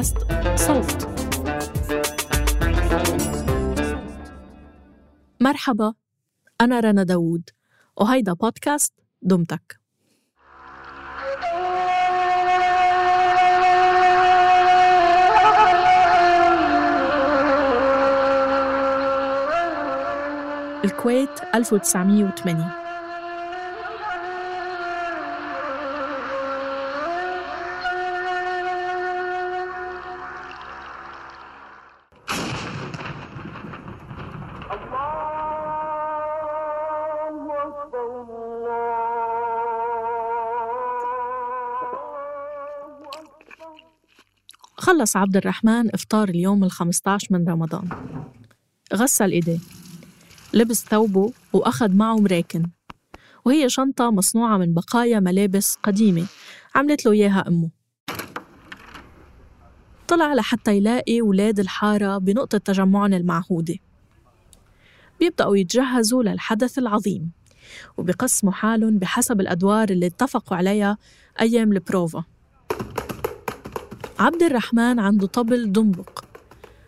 بودكاست صوت. مرحبا أنا رنا داوود وهيدا بودكاست دمتك. الكويت 1980 خلص عبد الرحمن إفطار اليوم ال 15 من رمضان. غسل إيديه لبس ثوبه وأخذ معه مراكن وهي شنطة مصنوعة من بقايا ملابس قديمة عملت له إياها أمه. طلع لحتى يلاقي ولاد الحارة بنقطة تجمعهم المعهودة. بيبدأوا يتجهزوا للحدث العظيم وبقسموا حالهم بحسب الأدوار اللي اتفقوا عليها أيام البروفا. عبد الرحمن عنده طبل دنبق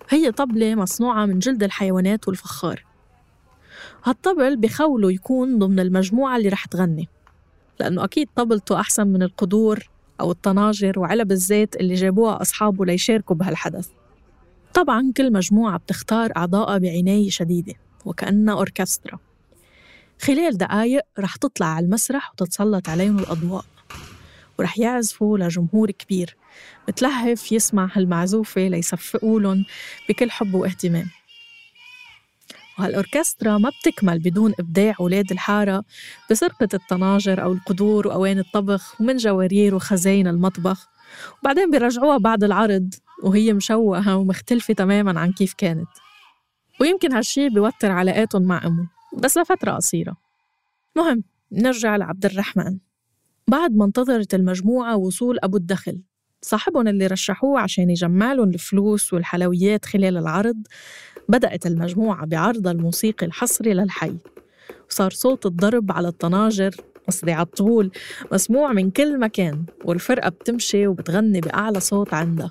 هي طبلة مصنوعة من جلد الحيوانات والفخار. هالطبل بخوله يكون ضمن المجموعة اللي رح تغني لأنه أكيد طبلته أحسن من القدور أو الطناجر وعلب الزيت اللي جابوها أصحابه ليشاركوا بهالحدث. طبعا كل مجموعة بتختار أعضائها بعناية شديدة وكأنها أوركسترا. خلال دقايق رح تطلع على المسرح وتتسلط عليهم الأضواء. ورح يعزفوا لجمهور كبير. متلهف يسمع هالمعزوفة ليصفقوا لهم بكل حب واهتمام. وهالأوركسترا ما بتكمل بدون إبداع ولاد الحارة بسرقة الطناجر أو القدور وأواني الطبخ ومن جوارير وخزاين المطبخ. وبعدين بيرجعوها بعد العرض وهي مشوهة ومختلفة تماما عن كيف كانت. ويمكن هالشي بيوتر علاقاتهم مع أمه بس لفترة قصيرة. مهم نرجع لعبد الرحمن. بعد ما انتظرت المجموعة وصول أبو الدخل صاحبهم اللي رشحوه عشان يجمع لهم الفلوس والحلويات خلال العرض بدأت المجموعة بعرضها الموسيقي الحصري للحي. وصار صوت الضرب على الطناجر قصدي على مسموع من كل مكان والفرقة بتمشي وبتغني بأعلى صوت عندها.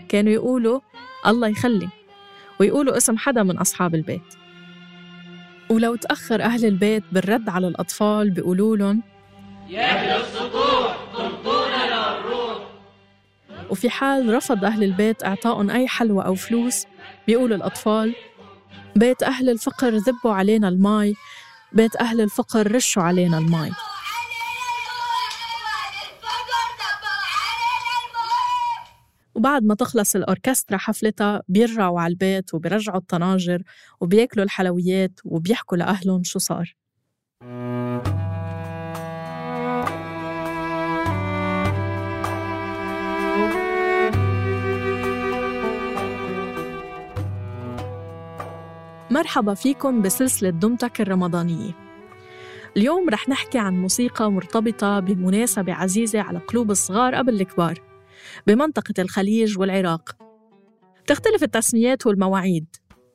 كانوا يقولوا الله يخلي ويقولوا اسم حدا من أصحاب البيت. ولو تأخر أهل البيت بالرد على الأطفال بيقولوا لهم يا أهل السطوح تنطونا للروح وفي حال رفض أهل البيت إعطائهم أي حلوى أو فلوس بيقولوا الأطفال بيت أهل الفقر ذبوا علينا الماي بيت أهل الفقر رشوا علينا الماي. وبعد ما تخلص الأوركسترا حفلتها بيرجعوا على البيت وبيرجعوا الطناجر وبياكلوا الحلويات وبيحكوا لأهلهم شو صار. مرحبا فيكم بسلسلة دمتك الرمضانية. اليوم رح نحكي عن موسيقى مرتبطة بمناسبة عزيزة على قلوب الصغار قبل الكبار. بمنطقة الخليج والعراق. تختلف التسميات والمواعيد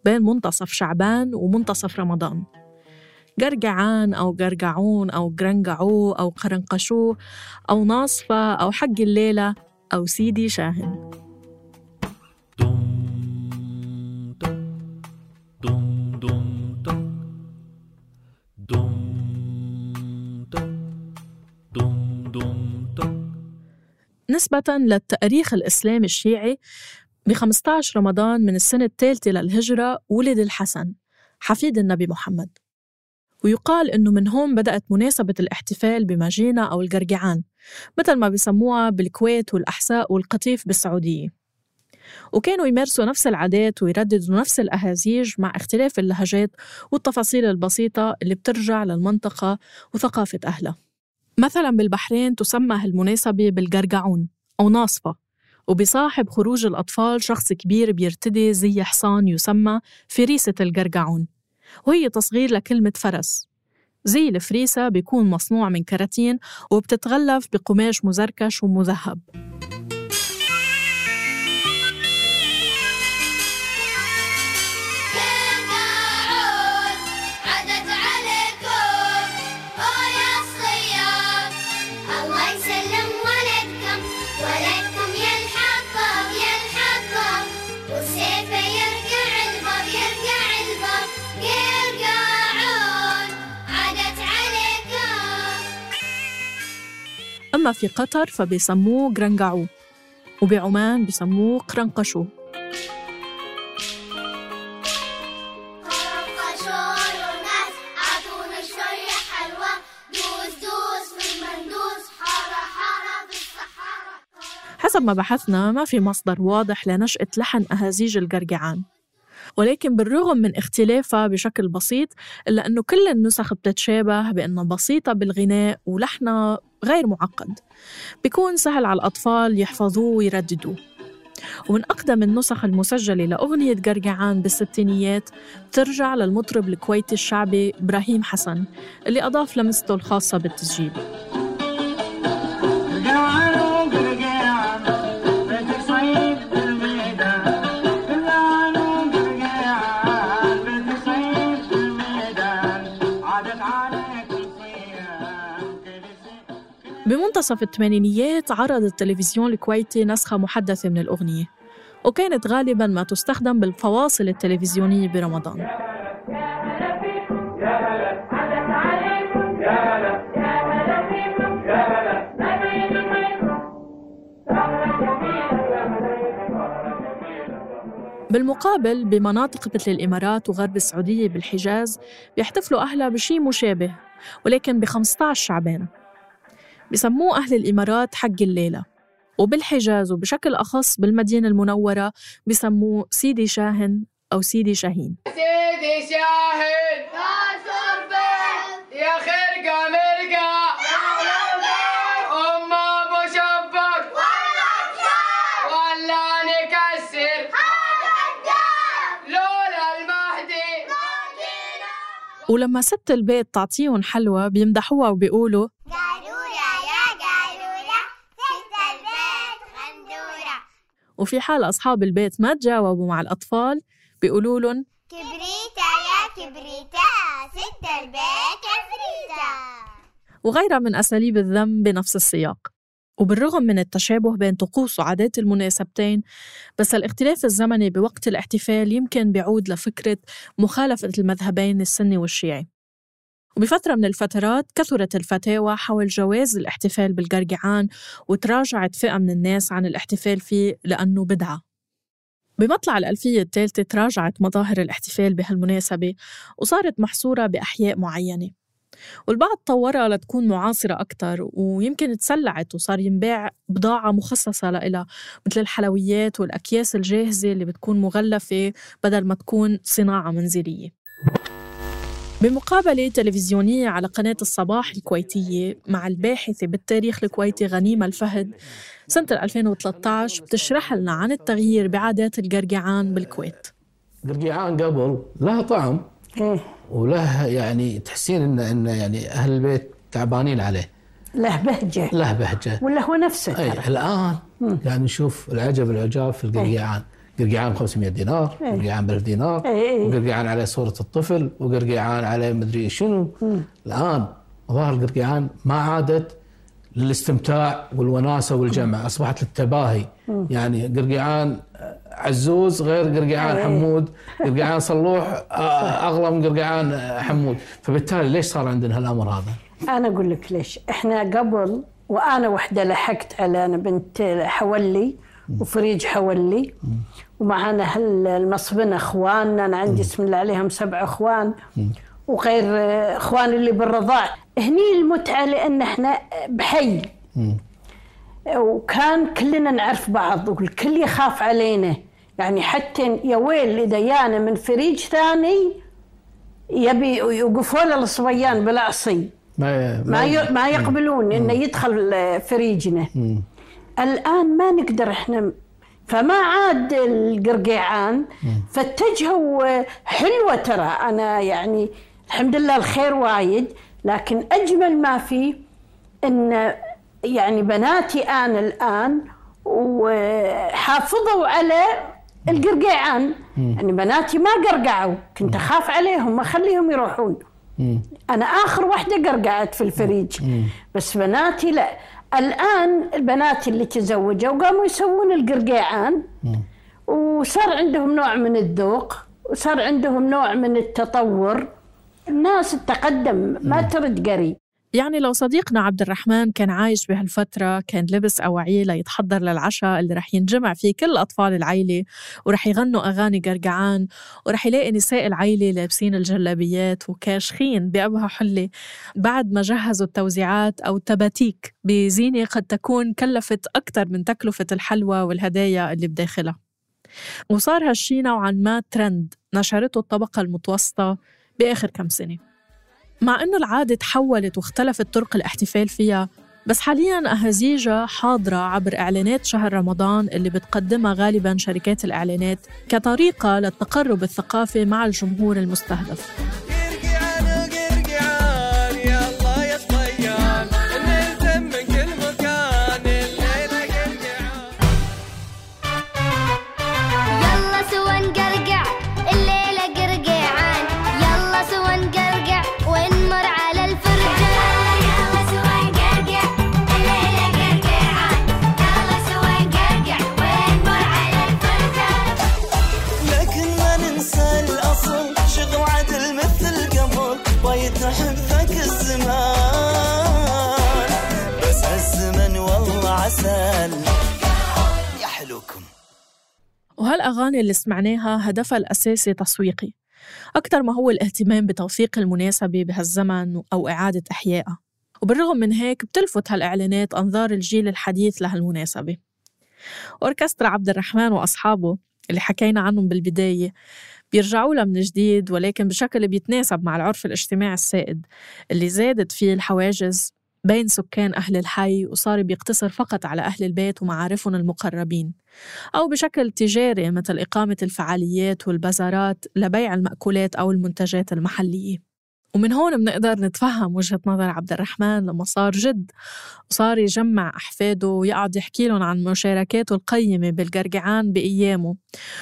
بين منتصف شعبان ومنتصف رمضان. قرقعان أو قرقعون أو قرنقعو أو قرنقشو أو ناصفة أو حق الليلة أو سيدي شاهن. نسبة للتأريخ الإسلامي الشيعي ب 15 رمضان من السنة الثالثة للهجرة ولد الحسن حفيد النبي محمد. ويقال إنه من هون بدأت مناسبة الاحتفال بمجينة أو القرقعان مثل ما بيسموها بالكويت والأحساء والقطيف بالسعودية. وكانوا يمارسوا نفس العادات ويرددوا نفس الأهازيج مع اختلاف اللهجات والتفاصيل البسيطة اللي بترجع للمنطقة وثقافة أهلها. مثلا بالبحرين تسمى هالمناسبة بالقرقعون أو ناصفة وبصاحب خروج الأطفال شخص كبير بيرتدي زي حصان يسمى فريسة القرقعون وهي تصغير لكلمة فرس. زي الفريسة بيكون مصنوع من كراتين وبتتغلف بقماش مزركش ومذهب. أما في قطر فبيسموه جرنقعو وبعمان بيسموه قرنقشو حسب ما بحثنا ما في مصدر واضح لنشأة لحن أهازيج القرقعان ولكن بالرغم من اختلافها بشكل بسيط إلا أنه كل النسخ بتتشابه بأنها بسيطة بالغناء ولحنها غير معقد. بيكون سهل على الأطفال يحفظوه ويرددوه. ومن أقدم النسخ المسجلة لأغنية قرقعان بالستينيات بترجع للمطرب الكويتي الشعبي إبراهيم حسن اللي أضاف لمسته الخاصة بالتسجيل. بمنتصف الثمانينيات عرض التلفزيون الكويتي نسخة محدثة من الأغنية وكانت غالبا ما تستخدم بالفواصل التلفزيونية برمضان. بالمقابل بمناطق مثل الإمارات وغرب السعودية بالحجاز بيحتفلوا أهلها بشي مشابه ولكن ب 15 شعبان. بسموه أهل الإمارات حق الليلة. وبالحجاز وبشكل أخص بالمدينة المنورة بسموه سيدي شاهن أو سيدي شاهين. سيدي شاهن! ولما ست البيت تعطيهم حلوى بيمدحوها وبيقولوا وفي حال أصحاب البيت ما تجاوبوا مع الأطفال بيقولوا لهم كبريتا يا كبريتا ست البيت كبريتا. وغيرها من أساليب الذم بنفس السياق. وبالرغم من التشابه بين طقوس وعادات المناسبتين بس الاختلاف الزمني بوقت الاحتفال يمكن بيعود لفكرة مخالفة المذهبين السني والشيعي. وبفترة من الفترات كثرت الفتاوى حول جواز الاحتفال بالقرقعان وتراجعت فئة من الناس عن الاحتفال فيه لأنه بدعة. بمطلع الألفية الثالثة تراجعت مظاهر الاحتفال بهالمناسبة وصارت محصورة بأحياء معينة. والبعض طورها لتكون معاصرة أكثر ويمكن تسلعت وصار ينباع بضاعة مخصصة لإلها مثل الحلويات والأكياس الجاهزة اللي بتكون مغلفة بدل ما تكون صناعة منزلية. بمقابلة تلفزيونية على قناة الصباح الكويتية مع الباحثة بالتاريخ الكويتي غنيمة الفهد سنة 2013 بتشرح لنا عن التغيير بعادات القرقعان بالكويت. قرقعان قبل لها طعم. إيه. وله يعني تحسين ان إن يعني أهل البيت تعبانين عليه. له بهجة. له بهجة. ولا هو نفسه اي ترى. الآن قاعد نشوف العجب العجاب في القرقعان قرقعان ب 500 دينار إيه. قرقعان ب 1000 دينار إيه، إيه. وقرقعان عليه صورة الطفل وقرقعان عليه مدري شنو. الآن مظاهر القرقعان ما عادت للاستمتاع والوناسة والجمع. أصبحت للتباهي. يعني قرقعان عزوز غير قرقعان إيه. حمود. قرقعان صلوح آه، اغلى من قرقعان آه، حمود. فبالتالي ليش صار عندنا هالأمر هذا؟ أنا أقول لك ليش. إحنا قبل وأنا وحدة لحقت على أنا بنت حولي وفريج حولي. ومعنا هالمصبنة إخواننا أنا عندي اسم الله عليهم سبع إخوان. وغير إخواني اللي بالرضاع. هني المتعة لأن إحنا بحي. وكان كلنا نعرف بعض والكل يخاف علينا. يعني حتى يا ويل إذا جانا من فريج ثاني يبي يوقفوا له الصبيان بالعصي ما ما ما يقبلون إنه يدخل فريجنا. الآن ما نقدر إحنا فما عاد القرقيعان. فاتجهوا حلوة ترى. أنا يعني الحمد لله الخير وايد لكن أجمل ما فيه إن يعني بناتي أنا الآن وحافظوا على القرقيعان. يعني بناتي ما قرقعوا كنت أخاف عليهم ما أخليهم يروحون. أنا آخر واحدة قرقعت في الفريج. بس بناتي لا. الآن البنات اللي تزوجوا قاموا يسوون القرقيعان. وصار عندهم نوع من الذوق وصار عندهم نوع من التطور. الناس تتقدم ما ترد قري يعني لو صديقنا عبد الرحمن كان عايش بهالفترة كان لبس أواعيه ليتحضر للعشاء اللي رح ينجمع فيه كل أطفال العيلة ورح يغنوا أغاني قرقعان ورح يلاقي نساء العيلة لابسين الجلابيات وكاشخين بأبهى حلة. بعد ما جهزوا التوزيعات أو التباتيك بزينة قد تكون كلفت أكثر من تكلفة الحلوى والهدايا اللي بداخلها. وصار هالشي نوعا ما ترند نشرته الطبقة المتوسطة بآخر كم سنة. مع أنه العادة تحولت واختلفت طرق الاحتفال فيها بس حاليا أهازيجها حاضرة عبر إعلانات شهر رمضان اللي بتقدمها غالبا شركات الإعلانات كطريقة للتقرب الثقافي مع الجمهور المستهدف. وهالأغاني اللي سمعناها هدفها الأساسي تسويقي أكثر ما هو الاهتمام بتوثيق المناسبة بهالزمن أو إعادة إحيائها. وبالرغم من هيك بتلفت هالإعلانات أنظار الجيل الحديث لهالمناسبة. أوركسترا عبد الرحمن وأصحابه اللي حكينا عنهم بالبداية بيرجعوا لها من جديد ولكن بشكل بيتناسب مع العرف الاجتماعي السائد اللي زادت فيه الحواجز بين سكان أهل الحي وصار بيقتصر فقط على أهل البيت ومعارفهم المقربين. أو بشكل تجاري مثل إقامة الفعاليات والبازارات لبيع المأكولات أو المنتجات المحلية. ومن هون بنقدر نتفهم وجهة نظر عبد الرحمن لما صار جد وصار يجمع أحفاده ويقعد يحكي لهم عن مشاركاته القيمة بالقرقعان بأيامه.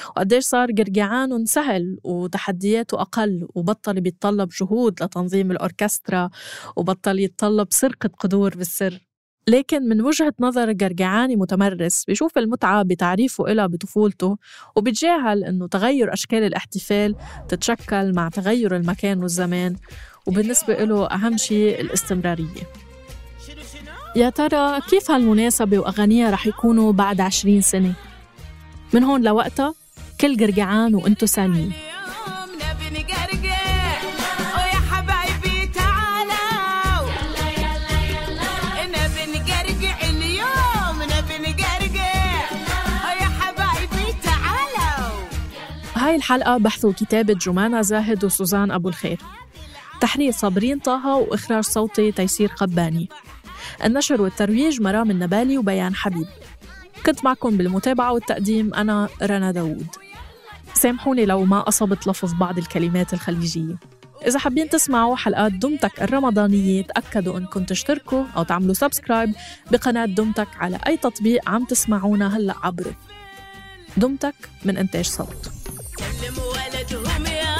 وقديش صار قرقعانهم سهل وتحدياته أقل وبطل بيتطلب جهود لتنظيم الأوركسترا وبطل يتطلب سرقة قدور بالسر. لكن من وجهة نظر قرقعاني متمرس بيشوف المتعة بتعريفه إلها بطفولته وبتجاهل إنه تغير أشكال الاحتفال تتشكل مع تغير المكان والزمان وبالنسبة له أهم شيء الاستمرارية يا ترى كيف هالمناسبة وأغانيها رح يكونوا بعد عشرين سنة؟ من هون لوقتها كل قرقعان وإنتو سالمين هاي الحلقة بحث وكتابة جمانة زاهد وسوزان أبو الخير. تحرير صابرين طه وإخراج صوتي تيسير قباني. النشر والترويج مرام النبالي وبيان حبيب. كنت معكم بالمتابعة والتقديم أنا رنا داوود. سامحوني لو ما أصبت لفظ بعض الكلمات الخليجية. إذا حابين تسمعوا حلقات دمتك الرمضانية تأكدوا أنكم تشتركوا أو تعملوا subscribe بقناة دمتك على أي تطبيق عم تسمعونا هلأ عبره دمتك من إنتاج صوت. يعلم ولدهم يا